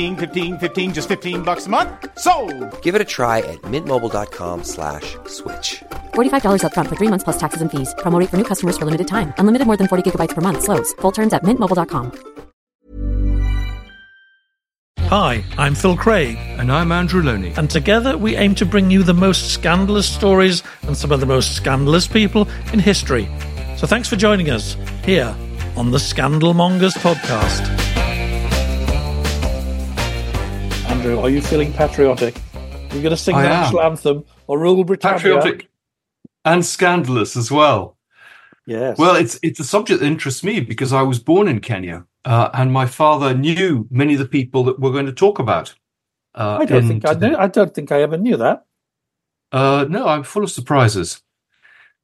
15, 15 15, just 15 bucks a month. So, Give it a try at mintmobile.com slash switch. $45 up front for three months plus taxes and fees. Promo rate for new customers for limited time. Unlimited more than 40 gigabytes per month. Slows. Full terms at mintmobile.com. Hi, I'm Phil Craig, And I'm Andrew Lownie. and together we aim to bring you the most scandalous stories and some of the most scandalous people in history. So thanks for joining us here on the Scandalmongers podcast. Andrew, are you feeling patriotic? You're you going to sing I the am. national anthem or rule Britannia? Patriotic and scandalous as well. Yes. Well, it's it's a subject that interests me because I was born in Kenya, uh, and my father knew many of the people that we're going to talk about. Uh, I don't in think I knew. I don't think I ever knew that. Uh, no, I'm full of surprises.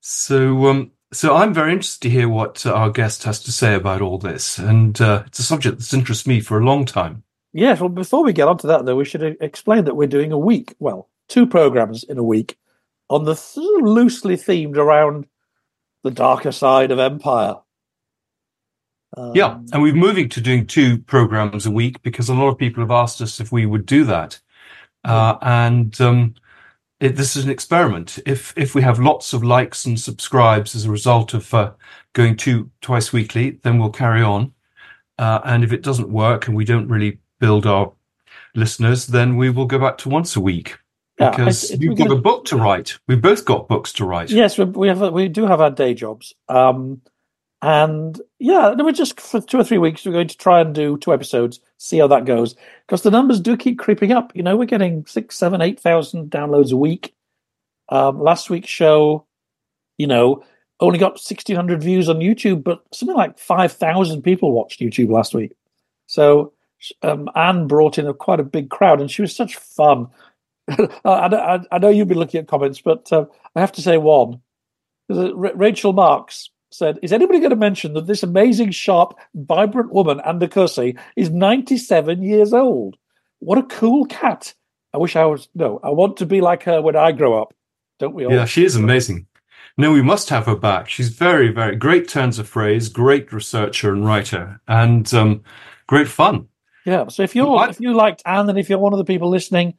So, um, so I'm very interested to hear what uh, our guest has to say about all this, and uh, it's a subject that's interested me for a long time. Yes. Well, before we get onto that, though, we should e- explain that we're doing a week. Well, two programs in a week on the th- loosely themed around the darker side of empire. Um, Yeah, and we're moving to doing two programs a week because a lot of people have asked us if we would do that. Uh, and um, it, this is an experiment. If if we have lots of likes and subscribes as a result of uh, going two twice weekly, then we'll carry on. Uh, and if it doesn't work and we don't really build our listeners, then we will go back to once a week because it's- you've got a book to write. We've both got books to write. Yes, we, we have. We do have our day jobs. Um, and yeah, we're just for two or three weeks. We're going to try and do two episodes, see how that goes, because the numbers do keep creeping up. You know, we're getting six, seven, eight thousand downloads a week. Um, last week's show, you know, only got sixteen hundred views on YouTube, but something like five thousand people watched YouTube last week. So um, Anne brought in a quite a big crowd, and she was such fun. I, I, I know you've been looking at comments, but uh, I have to say one. Rachel Marks said, "Is anybody going to mention that this amazing, sharp, vibrant woman, Anne de Courcy, is 97 years old? What a cool cat! I wish I was. No, I want to be like her when I grow up. Don't we all? Yeah, she is amazing. No, we must have her back. She's very, very great turns of phrase, great researcher and writer, and um, great fun. Yeah. So if you're if you liked Anne, and if you're one of the people listening,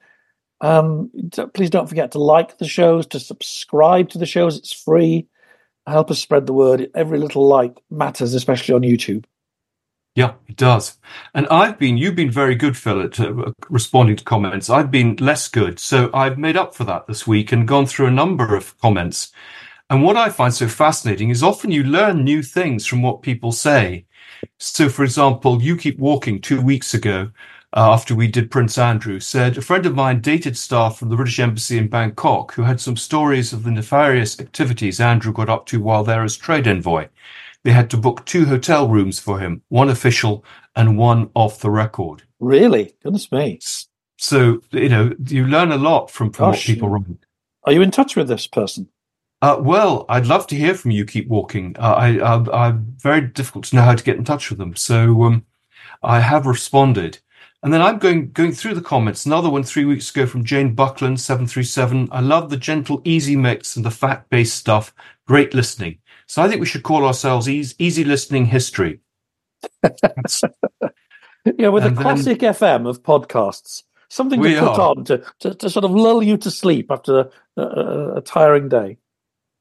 um, please don't forget to like the shows, to subscribe to the shows. It's free. Help us spread the word. Every little like matters, especially on YouTube. Yeah, it does. And I've been, you've been very good, Phil, at uh, responding to comments. I've been less good. So I've made up for that this week and gone through a number of comments. And what I find so fascinating is often you learn new things from what people say. So, for example, You Keep Walking two weeks ago, uh, after we did Prince Andrew, said a friend of mine dated staff from the British Embassy in Bangkok who had some stories of the nefarious activities Andrew got up to while there as trade envoy. They had to book two hotel rooms for him, one official and one off the record. Really, goodness me. So, you know, you learn a lot from, from what people write. Are you in touch with this person? Uh, well, I'd love to hear from you. Keep walking. Uh, I, I, I'm very difficult to know how to get in touch with them, so um, I have responded. And then I'm going going through the comments. Another one three weeks ago from Jane Buckland, seven three seven. I love the gentle, easy mix and the fact based stuff. Great listening. So I think we should call ourselves Easy, easy Listening History. yeah, with And the then- classic FM of podcasts, something to put are. on to, to, to sort of lull you to sleep after a, a, a tiring day.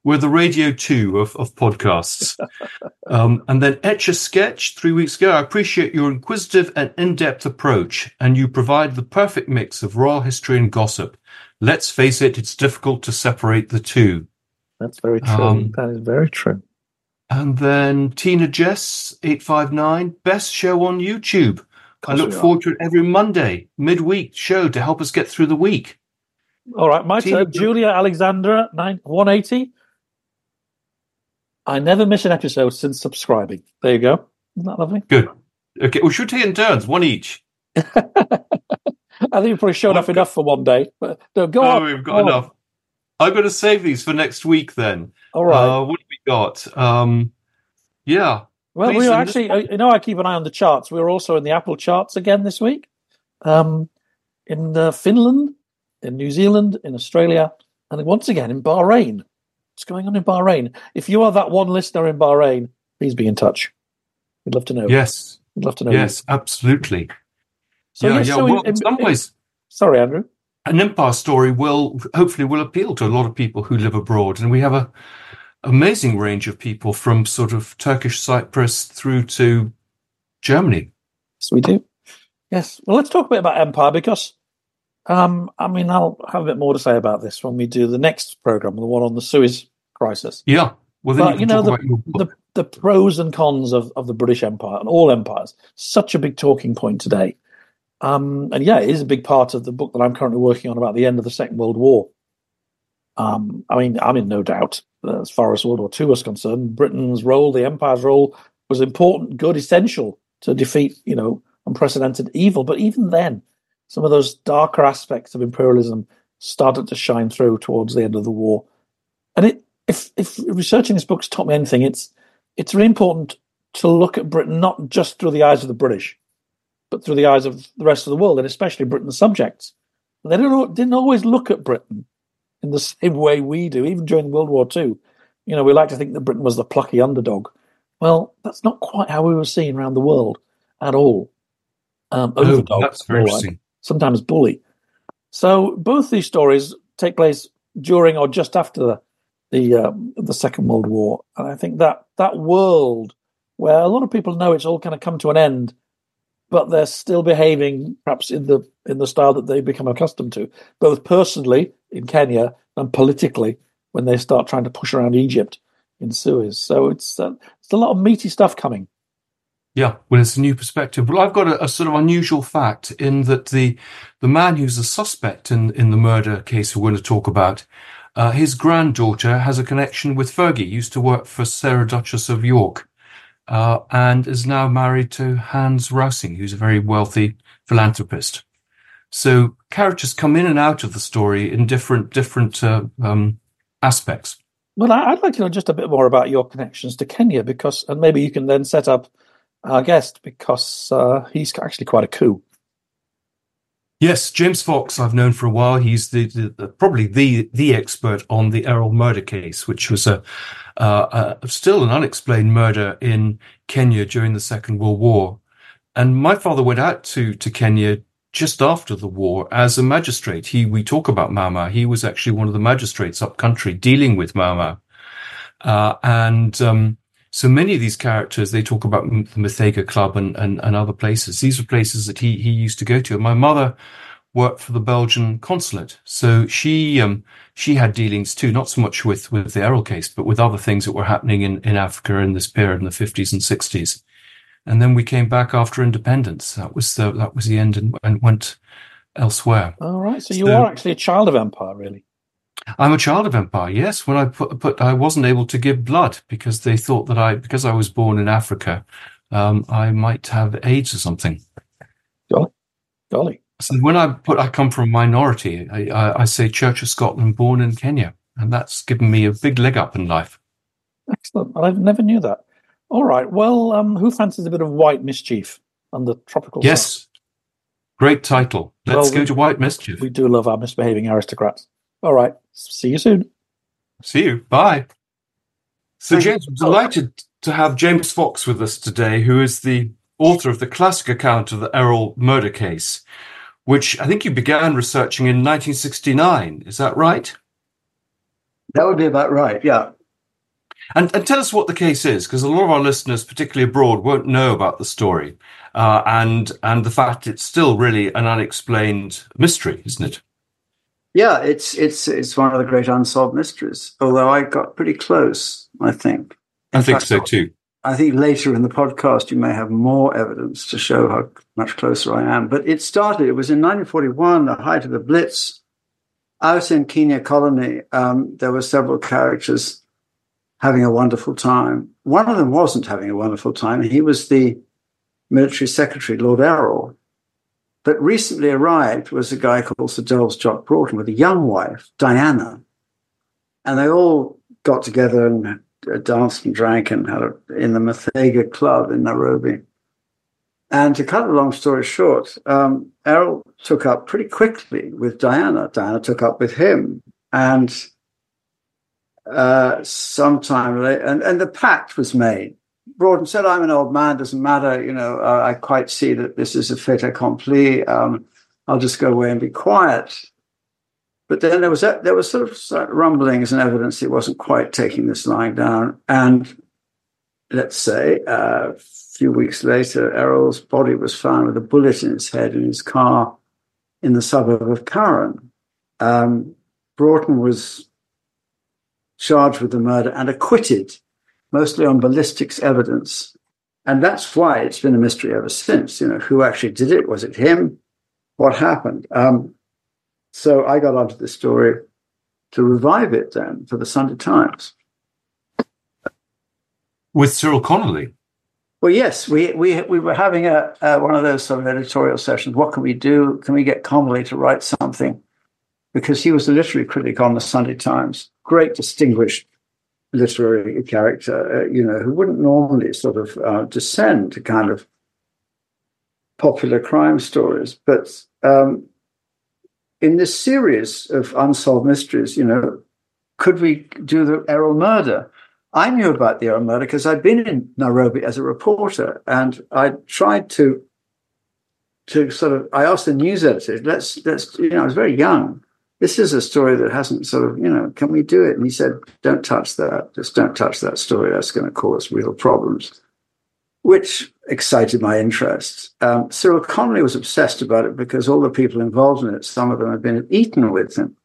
We're the Radio 2 of, of podcasts. um, and then Etch a Sketch three weeks ago. I appreciate your inquisitive and in depth approach, and you provide the perfect mix of royal history and gossip. Let's face it, it's difficult to separate the two. That's very true. Um, that is very true. And then Tina Jess, 859, best show on YouTube. I look forward to it every Monday, midweek show to help us get through the week. All right, my Tina- turn. Julia Alexandra, nine, 180. I never miss an episode since subscribing. There you go. Isn't that lovely? Good. Okay, we should take in turns, one each. I think you probably showed off enough for one day. But no, go oh, on. we've got go on. enough. I'm going to save these for next week then. All right. Uh, what have we got? Um, yeah. Well, Please, we were and this- actually, uh, you know, I keep an eye on the charts. We were also in the Apple charts again this week, um, in uh, Finland, in New Zealand, in Australia, and once again in Bahrain. What's going on in Bahrain? If you are that one listener in Bahrain, please be in touch. We'd love to know. Yes. We'd love to know. Yes, absolutely. So, yeah, yes, yeah. so well, in- in some ways, Sorry, Andrew. an empire story will hopefully will appeal to a lot of people who live abroad, and we have a amazing range of people from sort of Turkish Cyprus through to Germany. Yes, we do. Yes. Well, let's talk a bit about Empire because, um, I mean, I'll have a bit more to say about this when we do the next program, the one on the Suez crisis. Yeah. Well, then But, you you know, talk about your book. the, the pros and cons of, of the British Empire and all empires. Such a big talking point today. Um, and yeah, it is a big part of the book that I'm currently working on about the end of the Second World War. Um, I mean, I'm in no doubt that as far as World War II was concerned, Britain's role, the empire's role, was important, good, essential to defeat, you know, unprecedented evil. But even then, some of those darker aspects of imperialism started to shine through towards the end of the war. And it, if if researching this book's taught me anything, it's it's really important to look at Britain not just through the eyes of the British, but through the eyes of the rest of the world, and especially Britain's subjects. They didn't, didn't always look at Britain in the same way we do, even during World War II. You know, we like to think that Britain was the plucky underdog. Well, that's not quite how we were seen around the world at all. Um, Oh, that's very interesting. Sometimes bully. So both these stories take place during or just after the the, um, the Second World War, and I think that that world where a lot of people know it's all kind of come to an end, but they're still behaving perhaps in the in the style that they've become accustomed to, both personally in Kenya and politically when they start trying to push around Egypt in Suez. So it's uh, it's a lot of meaty stuff coming. Yeah, well, it's a new perspective. Well, I've got a, a sort of unusual fact in that the the man who's a suspect in in the murder case we're going to talk about, uh, his granddaughter has a connection with Fergie. Used to work for Sarah Duchess of York, uh, and is now married to Hans Rausing, who's a very wealthy philanthropist. So characters come in and out of the story in different different uh, um, aspects. Well, I'd like to know just a bit more about your connections to Kenya because, and maybe you can then set up our guest because uh, he's actually quite a coup. Yes, James Fox, I've known for a while. He's the, the, the probably the the expert on the Erroll murder case, which was a, uh, a still an unexplained murder in Kenya during the Second World War. And my father went out to to Kenya just after the war as a magistrate. He we talk about Mau Mau. He was actually one of the magistrates up country dealing with Mau Mau, uh, and um, so many of these characters they talk about the Muthaiga Club and, and and other places. These were places that he he used to go to. And my mother worked for the Belgian consulate, so she um she had dealings too, not so much with with the Erroll case, but with other things that were happening in in Africa in this period in the fifties and sixties. And then we came back after independence. That was the that was the end, and, and went elsewhere. All right, so you So- are actually a child of empire, really. I'm a child of empire. Yes, when I put, put I wasn't able to give blood because they thought that I because I was born in Africa, um, I might have AIDS or something. Golly. golly. So when I put I come from a minority, I, I, I say Church of Scotland, born in Kenya. and that's given me a big leg up in life. Excellent. I never knew that. All right. Well, um, who fancies a bit of white mischief on the tropical? Yes. Sun? Great title. Let's Well, go we- to White Mischief. We do love our misbehaving aristocrats. All right. See you soon. See you. Bye. So, Thank you. James, I'm delighted to have James Fox with us today, who is the author of the classic account of the Erroll murder case, which I think you began researching in 1969. Is that right? That would be about right. Yeah. And, and tell us what the case is, because a lot of our listeners, particularly abroad, won't know about the story, uh, and and the fact it's still really an unexplained mystery, isn't it? Yeah, it's it's it's one of the great unsolved mysteries. Although I got pretty close, I think. I think fact, so too. I think later in the podcast you may have more evidence to show how much closer I am. But it started. It was in 1941, the height of the Blitz. Out in Kenya Colony, um, there were several characters having a wonderful time. One of them wasn't having a wonderful time. He was the military secretary, Lord Erroll. But recently arrived was a guy called Sir Giles Jock Broughton with a young wife, Diana. And they all got together and danced and drank and had a, in the Muthaiga Club in Nairobi. And to cut a long story short, um, Erroll took up pretty quickly with Diana. Diana took up with him. And uh, sometime later, and, and the pact was made. Broughton said, I'm an old man, doesn't matter. You know, uh, I quite see that this is a fait accompli. Um, I'll just go away and be quiet. But then there was that, there was sort of rumblings and evidence he wasn't quite taking this lying down. And let's say uh, a few weeks later, Erroll's body was found with a bullet in his head in his car in the suburb of Karen. Um, Broughton was charged with the murder and acquitted, mostly on ballistics evidence. And that's why it's been a mystery ever since. You know, who actually did it? Was it him? What happened? Um, so I got onto the story to revive it then for the Sunday Times. With Cyril Connolly. Well, yes, we we we were having a, a one of those sort of editorial sessions. What can we do? Can we get Connolly to write something? Because he was a literary critic on the Sunday Times, great, distinguished literary character, uh, you know, who wouldn't normally sort of uh, descend to kind of popular crime stories, but um, in this series of unsolved mysteries, you know, could we do the Erroll murder? I knew about the Erroll murder because I'd been in Nairobi as a reporter, and I tried to to sort of. I asked the news editor, "Let's let's." You know, I was very young. This is a story that hasn't sort of, you know, can we do it? And he said, "Don't touch that. Just don't touch that story. That's going to cause real problems." Which excited my interest. Um, Cyril Connolly was obsessed about it because all the people involved in it, some of them had been at with him,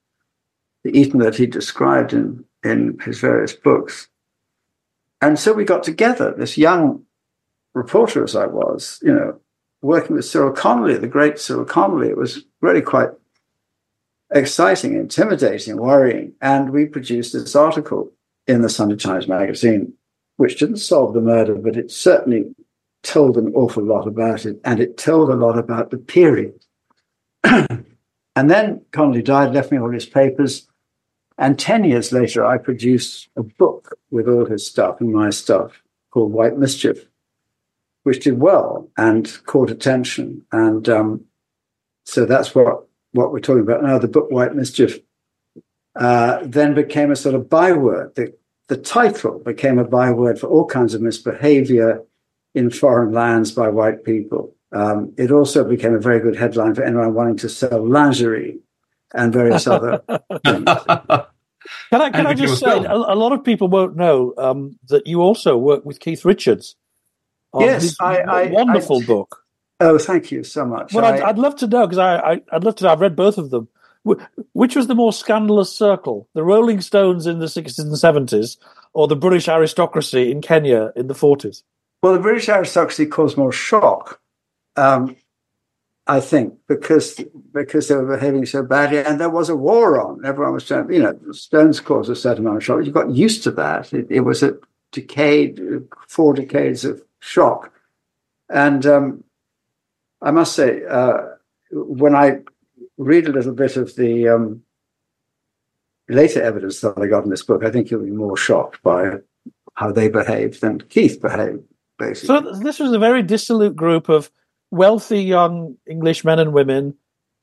the Eton that he described in in his various books. And so we got together, this young reporter as I was, you know, working with Cyril Connolly, the great Cyril Connolly. It was really quite exciting, intimidating, worrying. And we produced this article in the Sunday Times magazine, which didn't solve the murder, but it certainly told an awful lot about it. And it told a lot about the period. and then Connolly died, left me all his papers. And 10 years later, I produced a book with all his stuff and my stuff called White Mischief, which did well and caught attention. And um, so that's what, what we're talking about now. The book White Mischief uh, then became a sort of byword. The, the title became a byword for all kinds of misbehavior in foreign lands by white people. Um, it also became a very good headline for anyone wanting to sell lingerie and various other things. Can I, can I just say, a, a lot of people won't know um, that you also work with Keith Richards. on Yes, his I- I- wonderful I- book. Oh, thank you so much. Well, I'd, I- I'd love to know because I, I, I'd love to know. I've read both of them. Which was the more scandalous circle, the Rolling Stones in the 60s and 70s, or the British aristocracy in Kenya in the 40s? well, the British aristocracy caused more shock, um, I think, because because they were behaving so badly, and there was a war on. Everyone was trying, you know, Stones caused a certain amount of shock. You got used to that. It, it was a decade, four decades of shock, and um, I must say, uh, when I read a little bit of the um, later evidence that I got in this book, I think you'll be more shocked by how they behaved than Keith behaved, basically. So this was a very dissolute group of wealthy young English men and women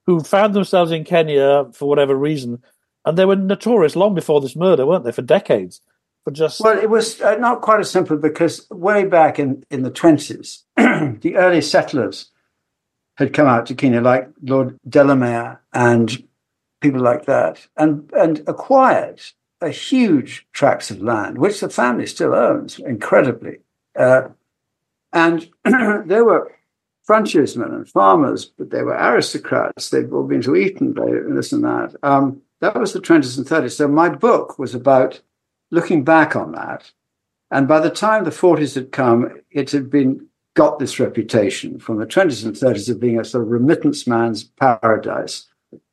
who found themselves in Kenya for whatever reason, and they were notorious long before this murder, weren't they? For decades, for just well, it was uh, not quite as simple because way back in in the twenties, the early settlers had come out to Kenya, like Lord Delamere and people like that, and and acquired a huge tracts of land, which the family still owns, incredibly. Uh, and there were frontiersmen and farmers, but they were aristocrats. They'd all been to Eton, this and that. Um, that was the 20s and 30s. So my book was about looking back on that. And by the time the 40s had come, it had been got this reputation from the 20s and 30s of being a sort of remittance man's paradise.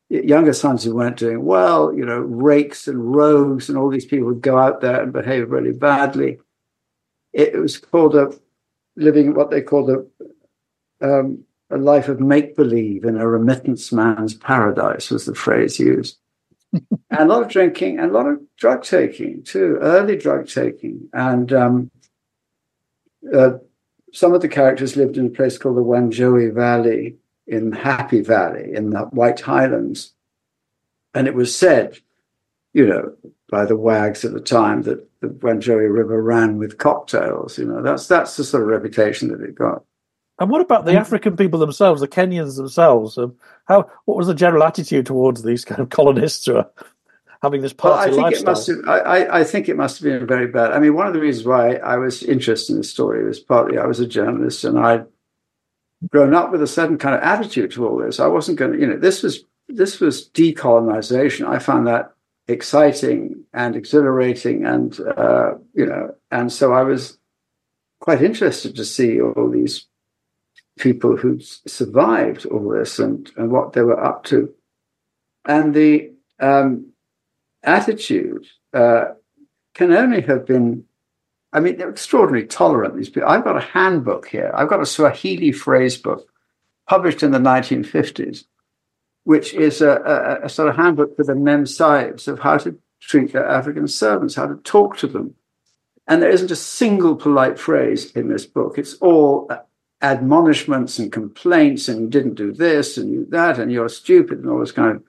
Younger sons who weren't doing well, you know, rakes and rogues, and all these people would go out there and behave really badly. It, was called a living what they called a um, a life of make believe in a remittance man's paradise was the phrase used. and a lot of drinking and a lot of drug taking too, early drug taking. And um, uh, some of the characters lived in a place called the Wanjohi Valley in Happy Valley in the White Highlands. And it was said, you know, by the wags at the time that the Wanjohi River ran with cocktails. You know, that's that's the sort of reputation that it got. And what about the African people themselves, the Kenyans themselves? Um, how what was the general attitude towards these kind of colonists who are having this party well, I think lifestyle? It must have, I, I think it must have been very bad. I mean, one of the reasons why I was interested in the story was partly I was a journalist and I'd grown up with a certain kind of attitude to all this. I wasn't going to, you know, this was this was decolonization. I found that exciting and exhilarating, and uh, you know, and so I was quite interested to see all these people who survived all this and, and what they were up to. And the um, attitude uh, can only have been, I mean, they're extraordinarily tolerant, these people. I've got a handbook here. I've got a Swahili phrase book published in the 1950s, which is a, a, a sort of handbook for the mem sahibs of how to treat their African servants, how to talk to them. And there isn't a single polite phrase in this book. It's all admonishments and complaints, and you didn't do this and you that, and you're stupid, and all this kind of.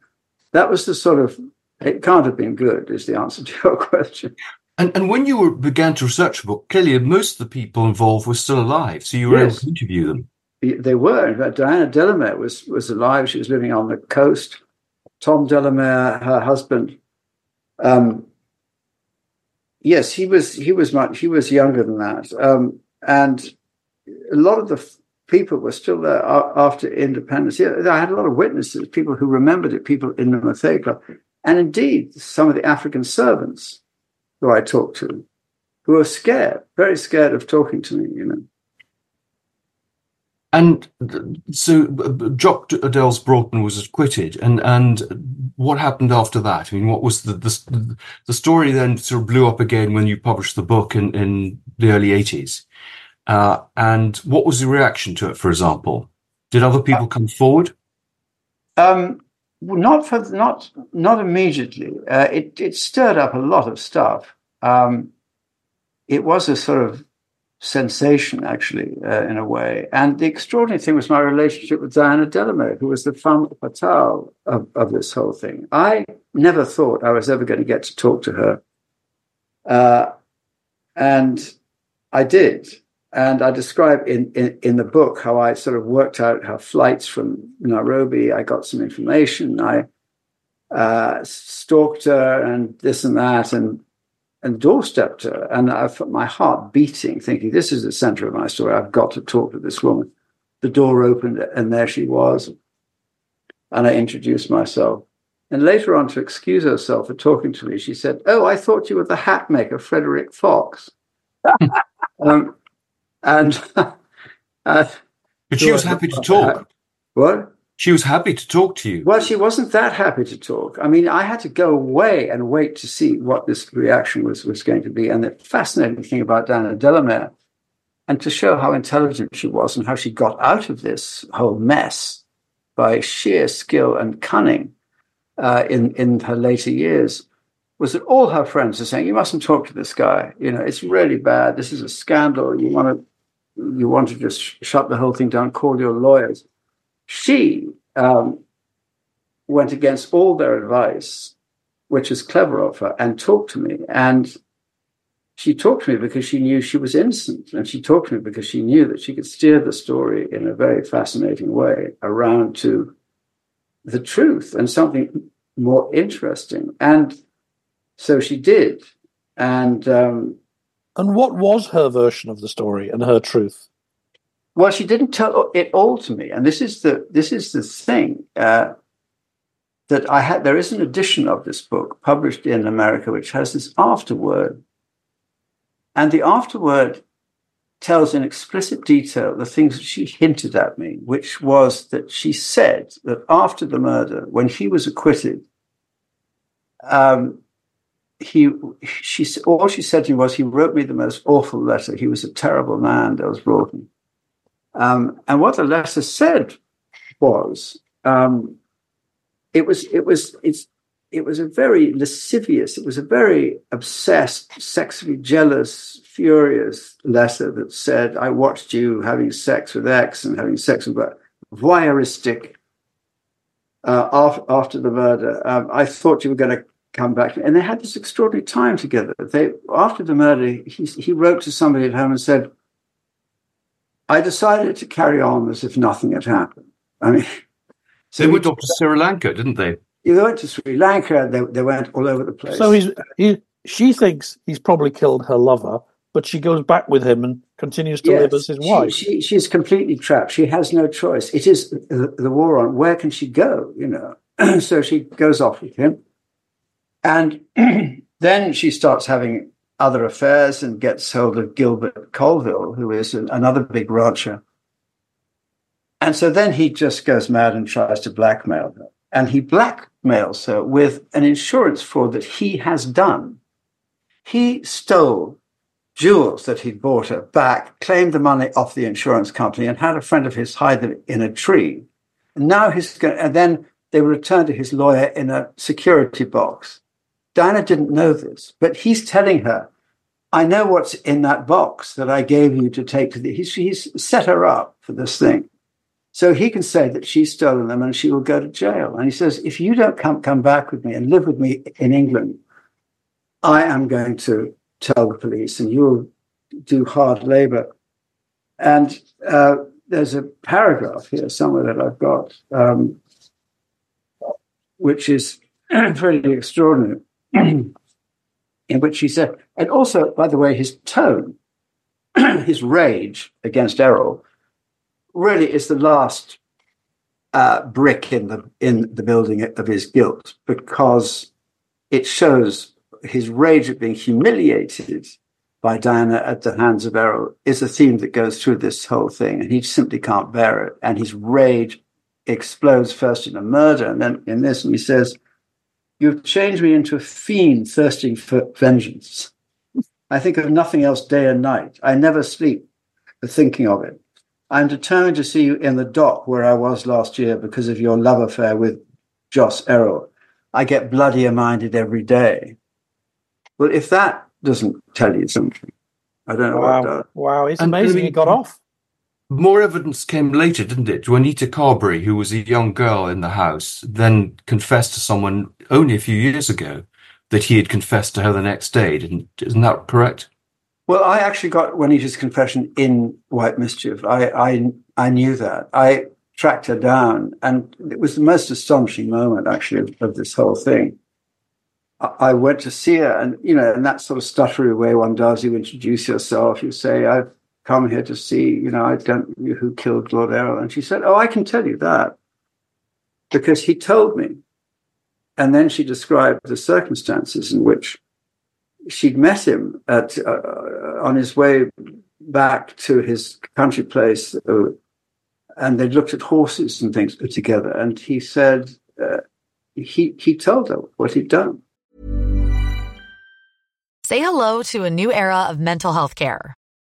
That was the sort of it can't have been good, is the answer to your question. And, and when you were, began to research the book, clearly most of the people involved were still alive, so you were yes. able to interview them. They were. In fact, Diana Delamere was was alive. She was living on the coast. Tom Delamere, her husband, um, yes, he was he was much he was younger than that, um, and a lot of the people were still there after independence. Yeah, I had a lot of witnesses, people who remembered it, people in the Muthaiga Club. And indeed, some of the African servants who I talked to, who were scared, very scared of talking to me, you know. And so Jock Delves Broughton was acquitted, and and what happened after that? I mean, what was the the, the story then sort of blew up again when you published the book in, in the early eighties, uh, and what was the reaction to it? For example, did other people come forward? Um, not for not not immediately. Uh, it it stirred up a lot of stuff. Um, it was a sort of sensation, actually, uh, in a way. And the extraordinary thing was my relationship with Diana Delamere, who was the femme fatale of, of this whole thing. I never thought I was ever going to get to talk to her, uh, and I did. And I describe in, in, in, the book how I sort of worked out her flights from Nairobi. I got some information. I uh, stalked her and this and that and and doorstepped her. And I felt my heart beating, thinking, this is the center of my story. I've got to talk to this woman. The door opened and there she was. And I introduced myself. And later on, to excuse herself for talking to me, she said, Oh, I thought you were the hat maker, Frederick Fox. um, and uh, but she was happy to talk. What? She was happy to talk to you. Well, she wasn't that happy to talk. I mean, I had to go away and wait to see what this reaction was was going to be. And the fascinating thing about Diana Delamere, and to show how intelligent she was and how she got out of this whole mess by sheer skill and cunning uh, in in her later years, was that all her friends are saying, "You mustn't talk to this guy. You know, it's really bad. This is a scandal. You want to, you want to just shut the whole thing down. Call your lawyers." She um, went against all their advice, which is clever of her, and talked to me. And she talked to me because she knew she was innocent, and she talked to me because she knew that she could steer the story in a very fascinating way around to the truth and something more interesting. And so she did. And um, and what was her version of the story and her truth? Well, she didn't tell it all to me, and this is the this is the thing uh, that I had. There is an edition of this book published in America which has this afterword, and the afterword tells in explicit detail the things that she hinted at me, which was that she said that after the murder, when he was acquitted, um, he she all she said to me was he wrote me the most awful letter. He was a terrible man, Delves Broughton. Um, and what the letter said was um, it was it was it's it was a very lascivious, it was a very obsessed, sexually jealous, furious letter that said, I watched you having sex with X and having sex with voyeuristic uh, after, after the murder. Um, I thought you were going to come back. And they had this extraordinary time together. They, after the murder, he, he wrote to somebody at home and said, I decided to carry on as if nothing had happened. I mean, so they went off to Sri Lanka, didn't they? They went to Sri Lanka. They, they went all over the place. So he's he. She thinks he's probably killed her lover, but she goes back with him and continues to yes, live as his wife. She, she, she's completely trapped. She has no choice. It is the, the war on. Where can she go? You know. so she goes off with him, and then she starts having other affairs and gets hold of Gilbert Colville, who is another big rancher. And so then he just goes mad and tries to blackmail her. And he blackmails her with an insurance fraud that he has done. He stole jewels that he'd bought her back, claimed the money off the insurance company, and had a friend of his hide them in a tree. And now he's going, and then they were returned to his lawyer in a security box. Diana didn't know this, but he's telling her, I know what's in that box that I gave you to take to the. He's, he's set her up for this thing. So he can say that she's stolen them and she will go to jail. And he says, if you don't come, come back with me and live with me in England, I am going to tell the police and you'll do hard labor. And uh, there's a paragraph here somewhere that I've got, um, which is pretty extraordinary, in which he said, and also, by the way, his tone, his rage against Erroll really is the last uh, brick in the in the building of his guilt because it shows his rage at being humiliated by Diana at the hands of Erroll is a theme that goes through this whole thing, and he simply can't bear it. And his rage explodes first in a murder, and then in this, and he says, "You've changed me into a fiend thirsting for vengeance. I think of nothing else day and night. I never sleep for thinking of it. I'm determined to see you in the dock where I was last year because of your love affair with Joss Erroll. I get bloodier minded every day. Well, if that doesn't tell you something, I don't know wow. what does. Wow, it's and amazing he got off. More evidence came later, didn't it? Juanita Carberry, who was a young girl in the house, then confessed to someone only a few years ago that he had confessed to her the next day. Didn't isn't that correct? Well, I actually got Juanita's confession in White Mischief. I, I, I knew that. I tracked her down, and it was the most astonishing moment, actually, of, of this whole thing. I, went to see her, and you know, in that sort of stuttery way one does, you introduce yourself, you say, "I've come here to see," you know, I don't know who killed Lord Erroll, and she said, "Oh, I can tell you that because he told me." And then she described the circumstances in which she'd met him at uh, on his way back to his country place, uh, and they looked at horses and things together. And he said uh, he he told her what he'd done. Say hello to a new era of mental health care.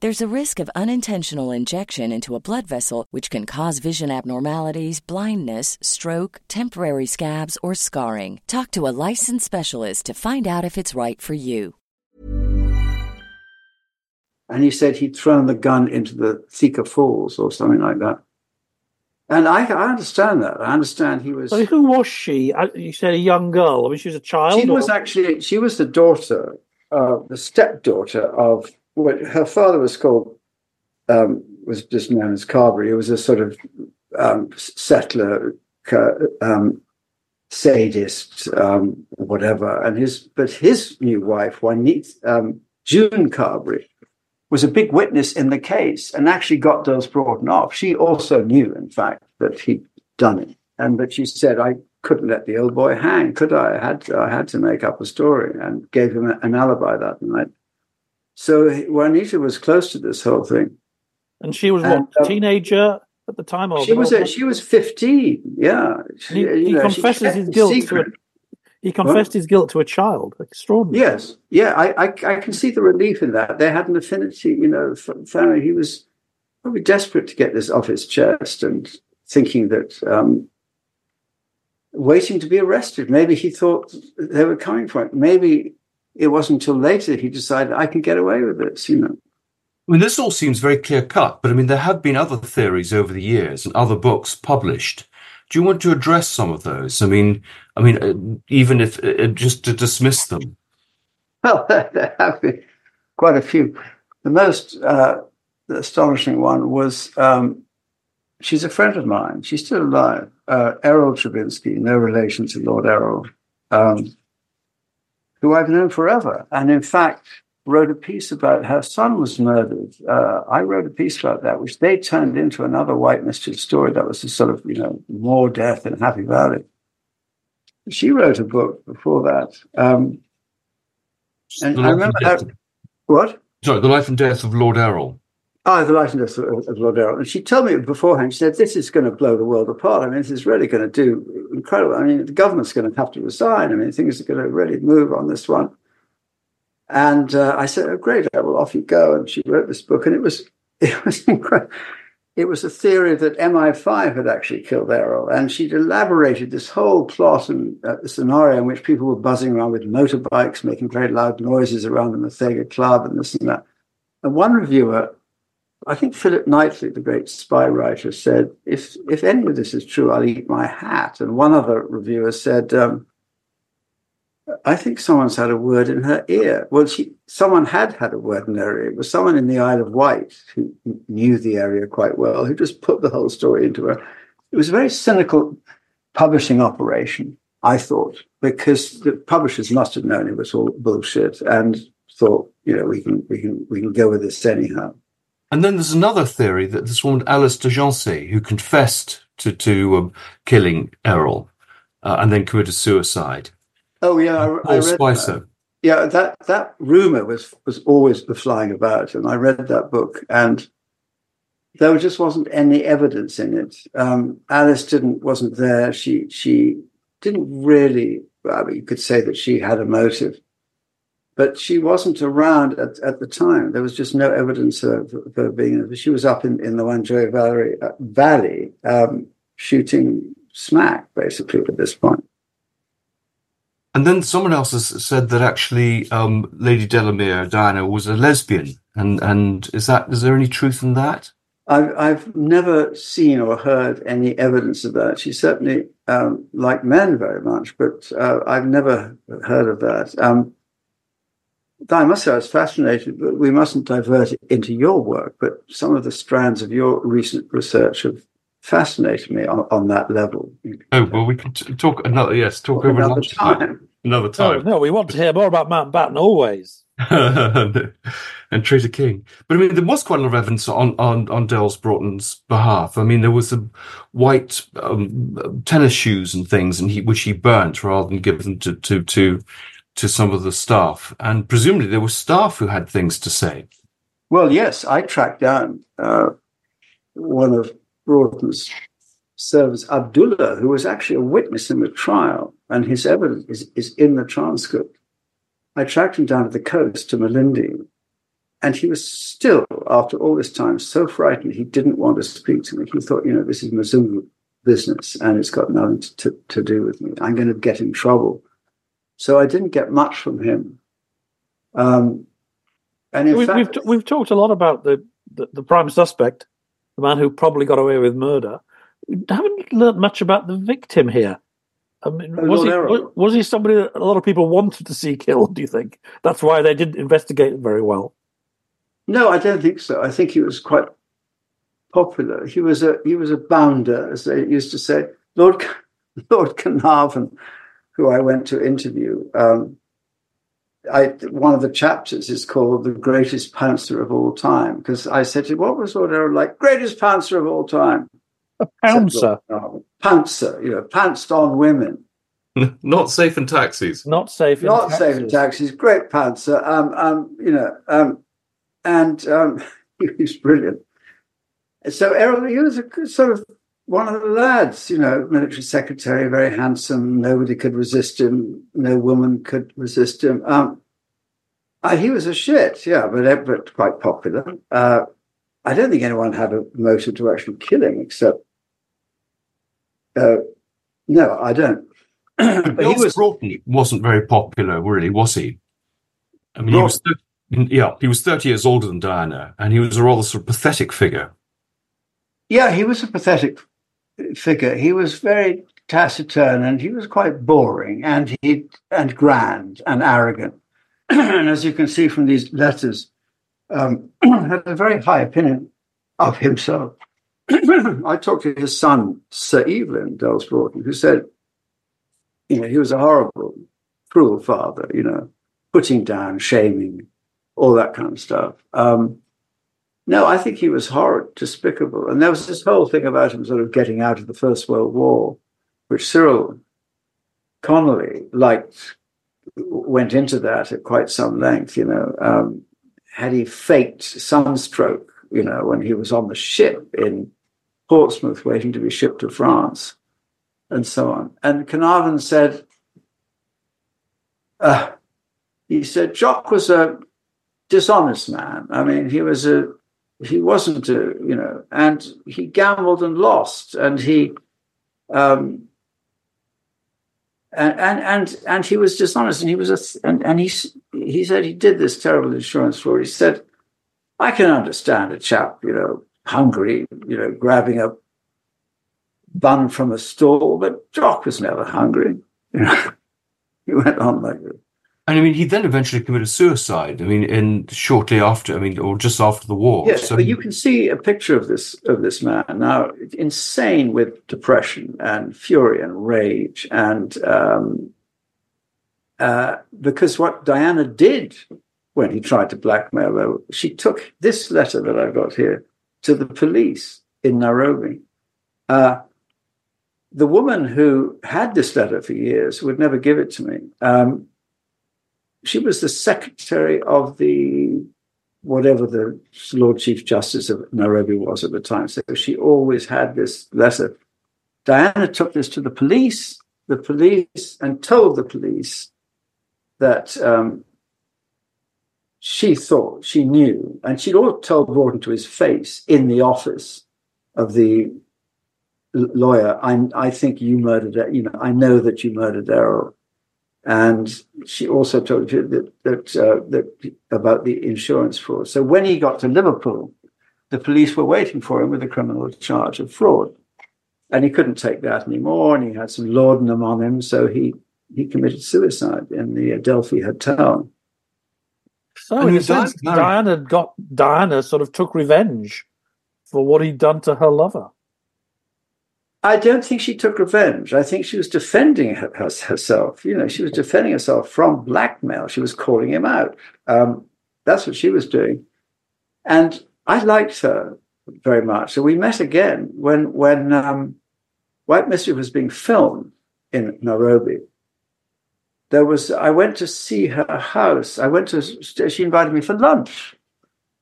There's a risk of unintentional injection into a blood vessel, which can cause vision abnormalities, blindness, stroke, temporary scabs, or scarring. Talk to a licensed specialist to find out if it's right for you. And he said he'd thrown the gun into the Thika Falls or something like that. And I, I understand that. I understand he was. So who was she? You said a young girl. I mean, she was a child. She was actually she was the daughter, uh, the stepdaughter of what her father was called um, was just known as Carberry. He was a sort of um, settler, um, sadist, um, whatever. And his but his new wife, Juanita um, June Carberry, was a big witness in the case and actually got those brought off. She also knew, in fact, that he'd done it, and but she said, "I couldn't let the old boy hang, could I? I had to, I had to make up a story," and gave him an alibi that night. So Juanita was close to this whole thing. and she was and, what a um, teenager at the time. Or She was a, she was fifteen. Yeah, He, She- he you know, confesses his guilt to a, he confessed his guilt to a child. Extraordinary. Yes, yeah, I, I I can see the relief in that. They had an affinity, you know, family. He was probably desperate to get this off his chest and thinking that, um, waiting to be arrested. Maybe he thought they were coming for it. Maybe it wasn't until later he decided I can get away with this. You know, I mean, this all seems very clear cut, but I mean, there have been other theories over the years and other books published. Do you want to address some of those? I mean, I mean, uh, even if uh, just to dismiss them. Well, there have been quite a few. The most uh, astonishing one was um, she's a friend of mine. She's still alive. Uh, Errol Trzebinski, no relation to Lord Erroll, um, who I've known forever. And in fact, wrote a piece about her son was murdered. Uh, I wrote a piece about that, which they turned into another White Mischief story that was a sort of, you know, more death in Happy Valley. She wrote a book before that. Um, and I remember death- what? sorry, the life and death of Lord Erroll. The life and death of, of Lord Erroll. And she told me beforehand, she said, this is going to blow the world apart. I mean, this is really going to do incredible. I mean, the government's going to have to resign. I mean, things are going to really move on this one. And uh, I said, oh, great, well, off you go. And she wrote this book, and it was, it was incredible. It was a theory that MI5 had actually killed Erroll, and she'd elaborated this whole plot and uh, scenario in which people were buzzing around with motorbikes, making very loud noises around the Muthaiga Club and this and that. And one reviewer, I think Philip Knightley, the great spy writer, said, if, if any of this is true, I'll eat my hat. And one other reviewer said, um, I think someone's had a word in her ear. Well, she, someone had had a word in her ear. It was someone in the Isle of Wight who knew the area quite well, who just put the whole story into her. It was a very cynical publishing operation, I thought, because the publishers must have known it was all bullshit and thought, you know, we can we can we can go with this anyhow. And then there's another theory that this woman, Alice de Janzé, who confessed to, to um, killing Erroll uh, and then committed suicide. Oh yeah, I, I read that. Yeah, that that rumor was was always flying about, and I read that book, and there just wasn't any evidence in it. Um, Alice didn't wasn't there. She she didn't really. Well, you could say that she had a motive, but she wasn't around at, at the time. There was just no evidence of, of her being. She was up in, in the Wanjohi Valley, uh, Valley um, shooting smack, basically, at this point. And then someone else has said that actually um, Lady Delamere, Diana, was a lesbian. And and is that is there any truth in that? I've, I've never seen or heard any evidence of that. She certainly um, liked men very much, but uh, I've never heard of that. Um, I must say I was fascinated, but we mustn't divert it into your work. But some of the strands of your recent research have fascinated me on, on that level. Oh well, we can t- talk another. Yes, talk over another time. Another time. No, no, we want to hear more about Mountbatten always. and Traitor King. But I mean, there was quite a lot of evidence on on on Delves Broughton's behalf. I mean, there was the white um, tennis shoes and things, and he which he burnt rather than give them to to to to some of the staff. And presumably, there were staff who had things to say. Well, yes, I tracked down uh, one of Broughton's servants, Abdullah, who was actually a witness in the trial, and his evidence is, is in the transcript. I tracked him down to the coast to Malindi, and he was still, after all this time, so frightened he didn't want to speak to me. He thought, you know, this is Mzungu business and it's got nothing to, to do with me. I'm going to get in trouble. So I didn't get much from him. Um, and we've, fact, we've, t- we've talked a lot about the, the, the prime suspect, the man who probably got away with murder. We haven't learned much about the victim here. I mean, was he was, was he somebody that a lot of people wanted to see killed? Do you think that's why they didn't investigate it very well? No, I don't think so. I think he was quite popular. He was a he was a bounder, as they used to say. Lord Lord Carnarvon, who I went to interview, um, I one of the chapters is called "The Greatest Pouncer of All Time" because I said to him, "What was Lord Erroll like? Greatest pouncer of all time." A Said pouncer, Lord pouncer, you know, pounced on women. Not safe in taxis. not safe. In not taxis. safe in taxis, great pantser. Um, um, you know, um, and um, he was brilliant. So Erroll, he was a sort of one of the lads, you know, military secretary, very handsome. Nobody could resist him. No woman could resist him. Um, uh, he was a shit, yeah, but but quite popular. Uh, I don't think anyone had a motive to actually kill him, except uh, no, I don't. but he was Broughton wasn't very popular, really, was he? I mean, he was thir- yeah, he was thirty years older than Diana, and he was a rather sort of pathetic figure. Yeah, he was a pathetic figure. He was very taciturn and he was quite boring and he and grand and arrogant. and as you can see from these letters, um, had a very high opinion of himself. I talked to his son, Sir Evelyn Delves Broughton, who said, you know, he was a horrible, cruel father, you know, putting down, shaming, all that kind of stuff. Um, no, I think he was horrid, despicable. And there was this whole thing about him sort of getting out of the First World War, which Cyril Connolly liked, went into that at quite some length, you know. Um, had he faked sunstroke, you know, when he was on the ship in Portsmouth waiting to be shipped to France, and so on. And Carnarvon said, uh, he said, Jock was a dishonest man. I mean, he was a he wasn't a you know, and he gambled and lost, and he um, and and and and he was dishonest, and he was a and and he he said he did this terrible insurance fraud. He said, I can understand a chap, you know, hungry, you know, grabbing a bun from a stall, but Jock was never hungry. You know, he went on like this. And I mean, he then eventually committed suicide. I mean, in shortly after, I mean, or just after the war. Yes, So but you can see a picture of this of this man now, insane with depression and fury and rage, and um, uh, because what Diana did when he tried to blackmail her, she took this letter that I've got here to the police in Nairobi. Uh, the woman who had this letter for years would never give it to me. Um, she was the secretary of the whatever the Lord Chief Justice of Nairobi was at the time. So she always had this letter. Diana took this to the police, the police, and told the police that um, she thought she knew, and she'd all told Rawdon to his face in the office of the lawyer, I, I think you murdered, her. you know, I know that you murdered Erroll. And she also told you that, that, uh, that about the insurance fraud. So when he got to Liverpool, the police were waiting for him with a criminal charge of fraud. And he couldn't take that anymore. And he had some laudanum on him. So he, he committed suicide in the Adelphi Hotel. So in a sense, Diana got Diana sort of took revenge for what he'd done to her lover. I don't think she took revenge. I think she was defending her, herself. You know, she was defending herself from blackmail. She was calling him out. Um, that's what she was doing, and I liked her very much. So we met again when when um, White Mischief was being filmed in Nairobi. There was I went to see her house. I went to she invited me for lunch,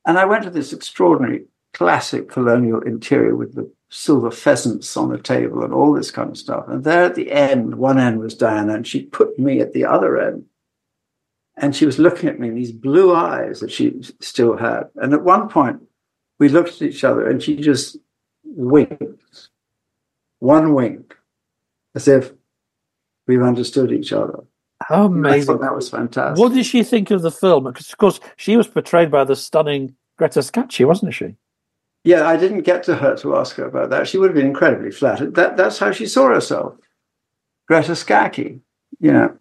and I went to this extraordinary classic colonial interior with the silver pheasants on the table and all this kind of stuff. And there at the end, one end was Diana, and she put me at the other end. And she was looking at me in these blue eyes that she still had. And at one point, we looked at each other and she just winked. One wink, as if we've understood each other. How amazing. that was fantastic. What did she think of the film? Because, of course, she was portrayed by the stunning Greta Scacchi, wasn't she? Yeah, I didn't get to her to ask her about that. She would have been incredibly flattered. That, that's how she saw herself. Greta Scacchi, you know.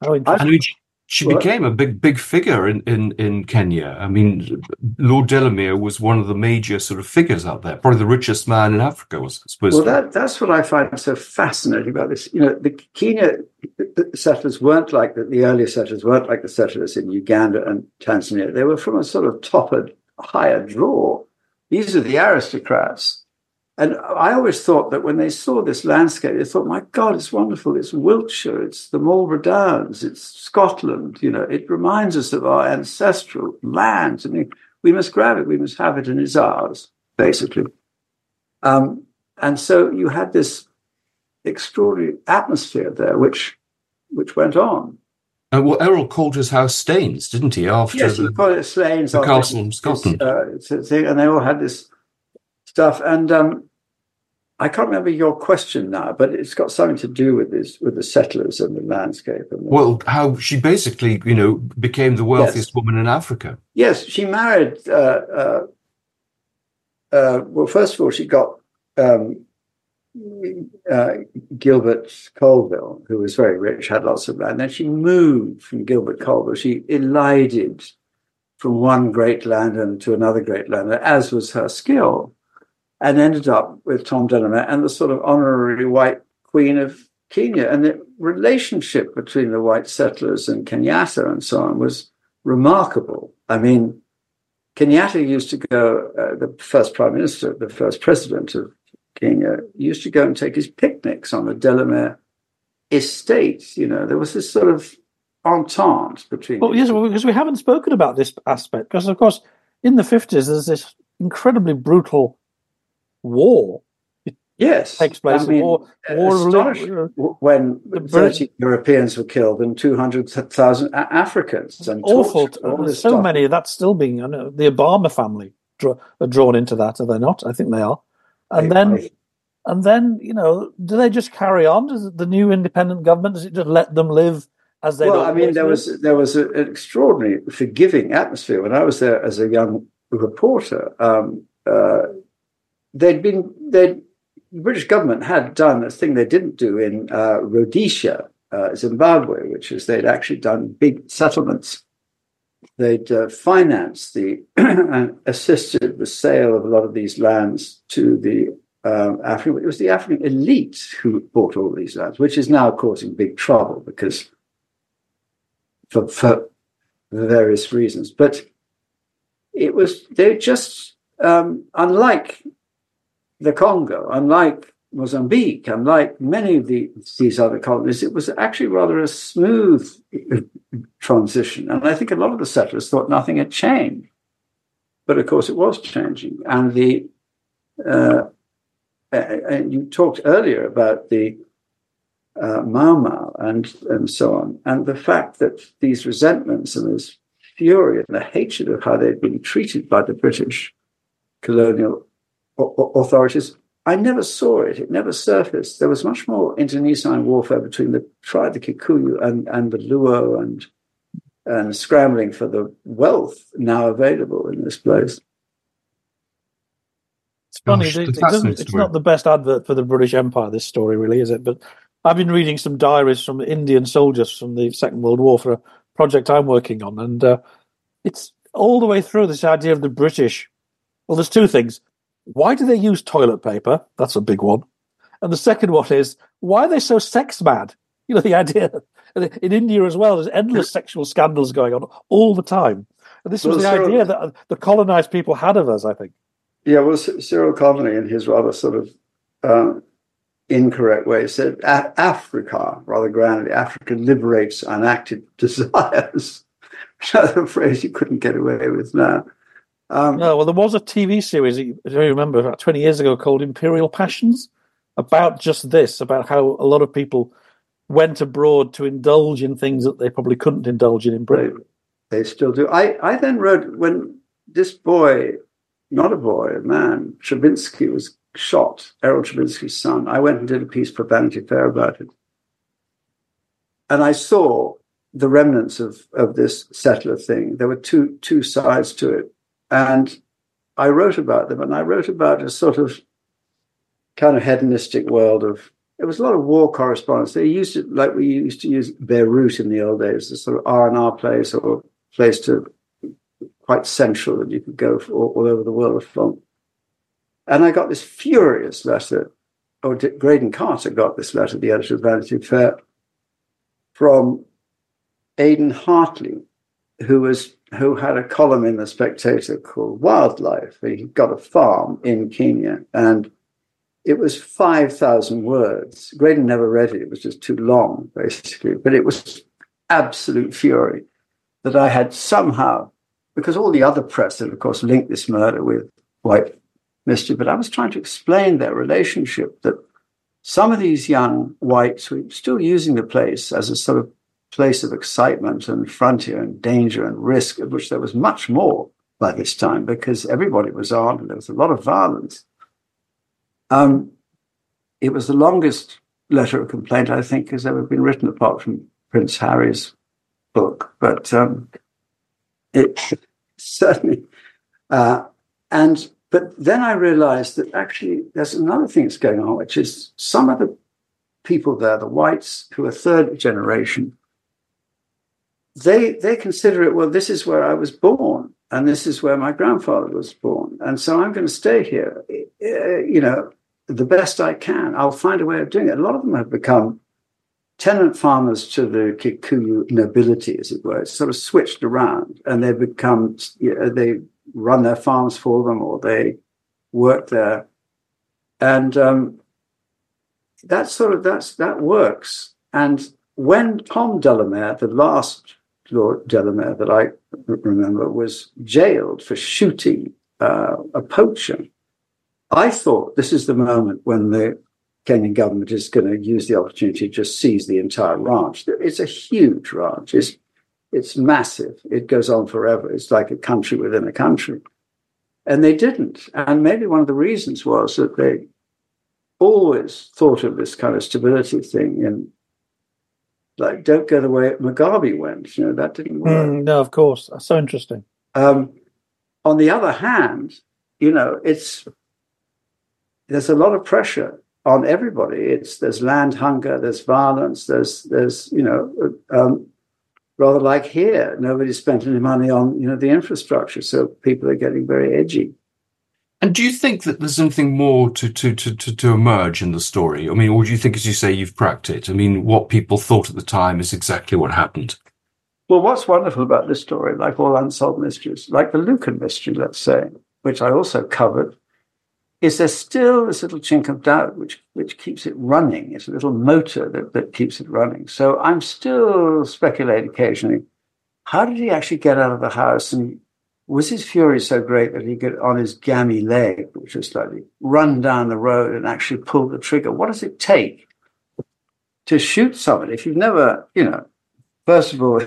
Oh, I mean, she what? became a big, big figure in, in, in Kenya. I mean, Lord Delamere was one of the major sort of figures out there, probably the richest man in Africa, was I suppose. Well, that, that's what I find so fascinating about this. You know, the Kenya settlers weren't like the, the earlier settlers weren't like the settlers in Uganda and Tanzania. They were from a sort of toppered higher draw. These are the aristocrats. And I always thought that when they saw this landscape, they thought, my God, it's wonderful. It's Wiltshire, it's the Marlborough Downs, it's Scotland. You know, it reminds us of our ancestral lands. I mean, we must grab it, we must have it, and it's ours, basically. Um, and so you had this extraordinary atmosphere there, which which went on. Uh, well, Erroll called his house Slains, didn't he? After yes, he called it Slains. The castle in Scotland. Uh, and they all had this stuff. And um, I can't remember your question now, but it's got something to do with this, with the settlers and the landscape. And the, well, how she basically, you know, became the wealthiest yes. woman in Africa. Yes, she married. Uh, uh, uh well, first of all, she got um, uh, Gilbert Colville, who was very rich, had lots of land. Then she moved from Gilbert Colville. She elided from one great landowner to another great landowner, as was her skill, and ended up with Tom Delamere and the sort of honorary white queen of Kenya. And the relationship between the white settlers and Kenyatta and so on was remarkable. I mean, Kenyatta used to go, uh, the first prime minister, the first president of Kenya uh, used to go and take his picnics on the Delamere estate. You know, there was this sort of entente between. Well, yes, well, because we haven't spoken about this aspect. Because, of course, in the 50s, there's this incredibly brutal war. Yes. Takes place. I mean, war, war uh, when 30 Europeans were killed and 200,000 Africans. And awful. Uh, there's so stuff. many. That's still being. You know, the Obama family are drawn into that, are they not? I think they are. And then, and then, you know, do they just carry on? Does the new independent government does it just let them live as they? Well, I mean, there was there was a, an extraordinary forgiving atmosphere when I was there as a young reporter. Um, uh, they'd been they the British government had done a thing they didn't do in uh, Rhodesia, uh, Zimbabwe, which is they'd actually done big settlements they'd uh, financed the and assisted the sale of a lot of these lands to the um, African. It was the African elite who bought all these lands, which is now causing big trouble because for, for various reasons. But it was they just um, unlike the Congo, unlike Mozambique, unlike many of the, these other colonies, it was actually rather a smooth transition. And I think a lot of the settlers thought nothing had changed. But of course, it was changing. And the uh, and you talked earlier about the uh, Mau Mau and, and so on, and the fact that these resentments and this fury and the hatred of how they'd been treated by the British colonial authorities I never saw it. It never surfaced. There was much more internecine warfare between the tribe, the Kikuyu, and, and the Luo, and and scrambling for the wealth now available in this place. It's funny. Gosh, it, it it's not the best advert for the British Empire. This story, really, is it? But I've been reading some diaries from Indian soldiers from the Second World War for a project I'm working on, and uh, it's all the way through this idea of the British. Well, there's two things. Why do they use toilet paper? That's a big one. And the second one is why are they so sex mad? You know, the idea in India as well, there's endless sexual scandals going on all the time. And this was the Cyril, idea that the colonized people had of us, I think. Yeah, well, Cyril Connolly, in his rather sort of uh, incorrect way, said Africa, rather grandly, Africa liberates unacted desires, which is a phrase you couldn't get away with now. Um, no, well, there was a TV series, I remember, about 20 years ago called Imperial Passions about just this, about how a lot of people went abroad to indulge in things that they probably couldn't indulge in in Britain. They, they still do. I, I then wrote when this boy, not a boy, a man, Trzebinski was shot, Errol Trzebinski's son. I went and did a piece for Vanity Fair about it. And I saw the remnants of, of this settler thing. There were two two sides to it. And I wrote about them, and I wrote about a sort of kind of hedonistic world of. It was a lot of war correspondence. They used it like we used to use Beirut in the old days, a sort of R and R place or place to quite central that you could go all, all over the world from. And I got this furious letter, or Graydon Carter got this letter, the editor of Vanity Fair, from Aidan Hartley, who was who had a column in the Spectator called Wildlife. He got a farm in Kenya, and it was five thousand words. Graydon never read it; it was just too long, basically. But it was absolute fury that I had somehow, because all the other press had, of course, linked this murder with white mischief, but I was trying to explain their relationship that some of these young whites were still using the place as a sort of place of excitement and frontier and danger and risk, of which there was much more by this time because everybody was armed and there was a lot of violence. Um, it was the longest letter of complaint I think has ever been written, apart from Prince Harry's book. But um, it certainly, uh, and but then I realized that actually there's another thing that's going on, which is some of the people there, the whites who are third generation, they they consider it well this is where i was born and this is where my grandfather was born. And so i'm going to stay here uh, you know the best i can. I'll find a way of doing it. A lot of them have become tenant farmers to the kikuyu nobility as it were. It's sort of switched around and they've become you know, they run their farms for them or they work there. And um, that sort of that's that works. And when Tom Delamere, the last Lord Delamere that I remember was jailed for shooting uh, a poacher. I thought this is the moment when the Kenyan government is going to use the opportunity to just seize the entire ranch. It's a huge ranch. It's it's massive. It goes on forever. It's like a country within a country. And they didn't. And maybe one of the reasons was that they always thought of this kind of stability thing in like don't go the way Mugabe went. You know that didn't work. Mm, no, of course. That's so interesting. Um, on the other hand, you know, it's there's a lot of pressure on everybody. It's there's land hunger, there's violence, there's there's you know, um, rather like here, nobody's spent any money on you know the infrastructure, so people are getting very edgy. And do you think that there's anything more to, to, to, to, to emerge in the story? I mean, or do you think, as you say, you've cracked it? I mean, what people thought at the time is exactly what happened. Well, what's wonderful about this story, like all unsolved mysteries, like the Lucan mystery, let's say, which I also covered, is there's still this little chink of doubt which which keeps it running? It's a little motor that, that keeps it running. So I'm still speculating occasionally. How did he actually get out of the house? And was his fury so great that he could, on his gammy leg, which was slightly, run down the road and actually pull the trigger? What does it take to shoot somebody if you've never, you know, first of all,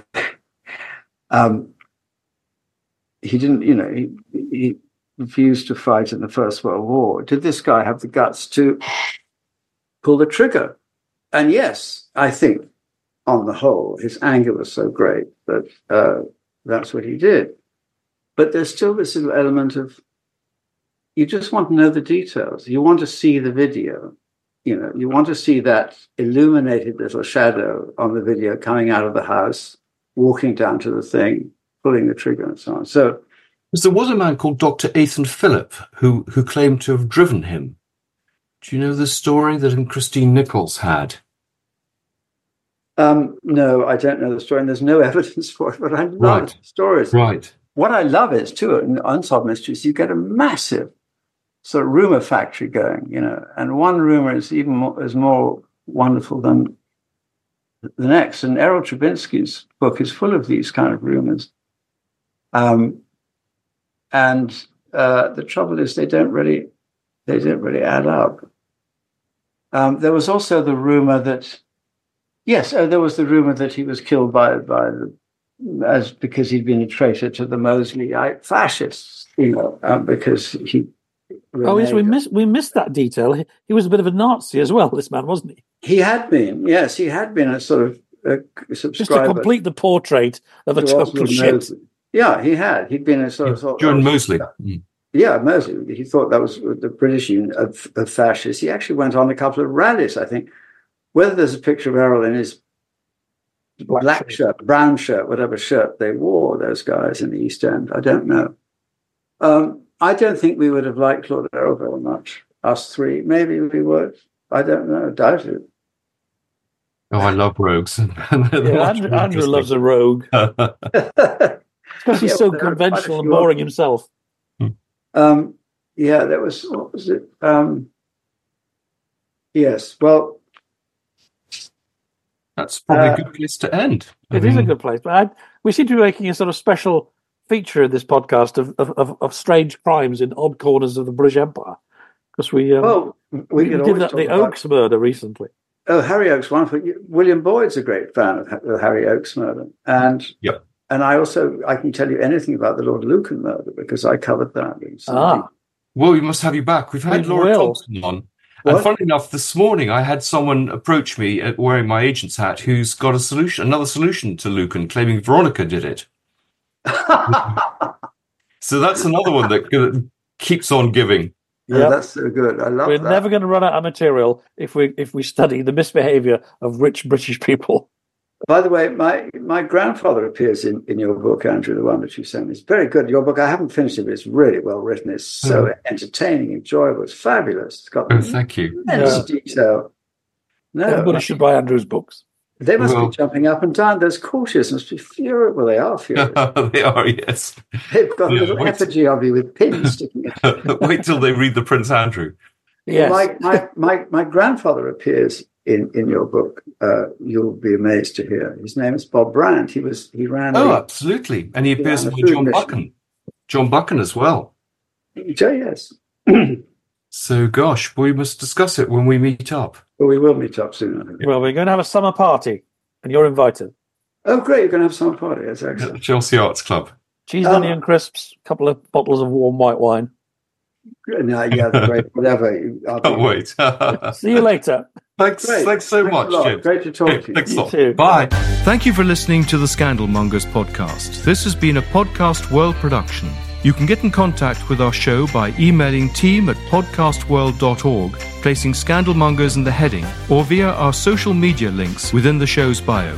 um, he didn't, you know, he, he refused to fight in the First World War. Did this guy have the guts to pull the trigger? And yes, I think on the whole, his anger was so great that uh, that's what he did. But there's still this little element of you just want to know the details. You want to see the video. You know, you want to see that illuminated little shadow on the video coming out of the house, walking down to the thing, pulling the trigger, and so on. So there was a man called Dr. Ethan Phillip who, who claimed to have driven him. Do you know the story that Christine Nichols had? Um, no, I don't know the story, and there's no evidence for it, but I love Right. stories. Right. What I love is, too, in Unsolved Mysteries, you get a massive sort of rumor factory going, you know, and one rumor is even more, is more wonderful than the next. And Errol Trzebinski's book is full of these kind of rumors. Um, and uh, the trouble is they don't really they don't really add up. Um, there was also the rumor that yes, uh, there was the rumor that he was killed by by the as because he'd been a traitor to the Mosleyite fascists, you know, um, because he. Oh, yes, we reneged. missed we missed that detail. He, he was a bit of a Nazi as well. This man, wasn't he? He had been, yes, he had been a sort of a Just to complete the portrait of a to total shit. Mosley. Yeah, he had. He'd been a sort of. sort John of- Mosley. Mm. Yeah, Mosley. He thought that was the British Union of, of fascists. He actually went on a couple of rallies, I think. Whether there's a picture of Erroll in his black, shirt, brown shirt, whatever shirt they wore, those guys in the East End, I don't know. Um, I don't think we would have liked Claude Erroll very much. Us three, maybe we would. I don't know. Doubt it. Oh, I love rogues. Yeah, Andrew, Andrew loves a rogue because he's Yeah, so well, there are quite a conventional and boring himself. Um, yeah, that was what was it? Um, yes. Well, That's probably Uh, a good place to end. I It is a good place, but I, we seem to be making a sort of special feature of this podcast of of, of, of strange crimes in odd corners of the British Empire because we um, well, we, we, did that talk the about- Oakes murder recently. Oh, Harry Oakes, wonderful. William Boyd's a great fan of the Harry Oakes murder, and Yep. and I also I can tell you anything about the Lord Lucan murder because I covered that. in Ah. Well, we must have you back. We've had We Laura will. Thompson on. And What? funny enough, this morning I had someone approach me at wearing my agent's hat who's got a solution, another solution to Lucan, claiming Veronica did it. So that's another one that that keeps on giving. Yeah, Yep. that's so good. I love we're that. never going to run out of material if we if we study the misbehaviour of rich British people. By the way, my my grandfather appears in, in your book, Andrew, the one that you sent me. It's very good. Your book, I haven't finished it, but it's really well written. It's so mm. entertaining, enjoyable. It's fabulous. It's got Oh, thank you. immense Yeah. detail. No, Everybody should buy Andrew's books. they must Well- be jumping up and down. Those courtiers must be furious. Well, they are furious. they are, yes. They've got a little wait. effigy of you with pins sticking out. Wait till they read the Prince Andrew. Yes, My, my, my, my grandfather appears in, in your book. Uh, you'll be amazed to hear. His name is Bob Brandt. He was he ran Oh, the absolutely. And he appears Yeah, in the by food John mission. Buchan. John Buchan as well. yes. So, gosh, we must discuss it when we meet up. But we will meet up soon. Well, we're going to have a summer party, and you're invited. Oh, great! You're going to have a summer party. That's At the excellent. Chelsea Arts Club. Cheese, Um, onion crisps, a couple of bottles of warm white wine. No, yeah, great. Whatever. I'll Can't wait. See you later. thanks, Great. thanks so Thanks much. Jim. Great to talk to you. Thanks a You lot. too. Bye. Thank you for listening to the Scandalmongers podcast. This has been a Podcast World production. You can get in contact with our show by emailing team at podcastworld.org, placing Scandalmongers in the heading, or via our social media links within the show's bio.